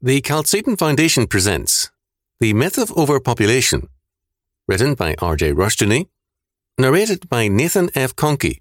The Calcedon Foundation presents The Myth of Overpopulation, written by R.J. Rushdoony, narrated by Nathan F. Conkey.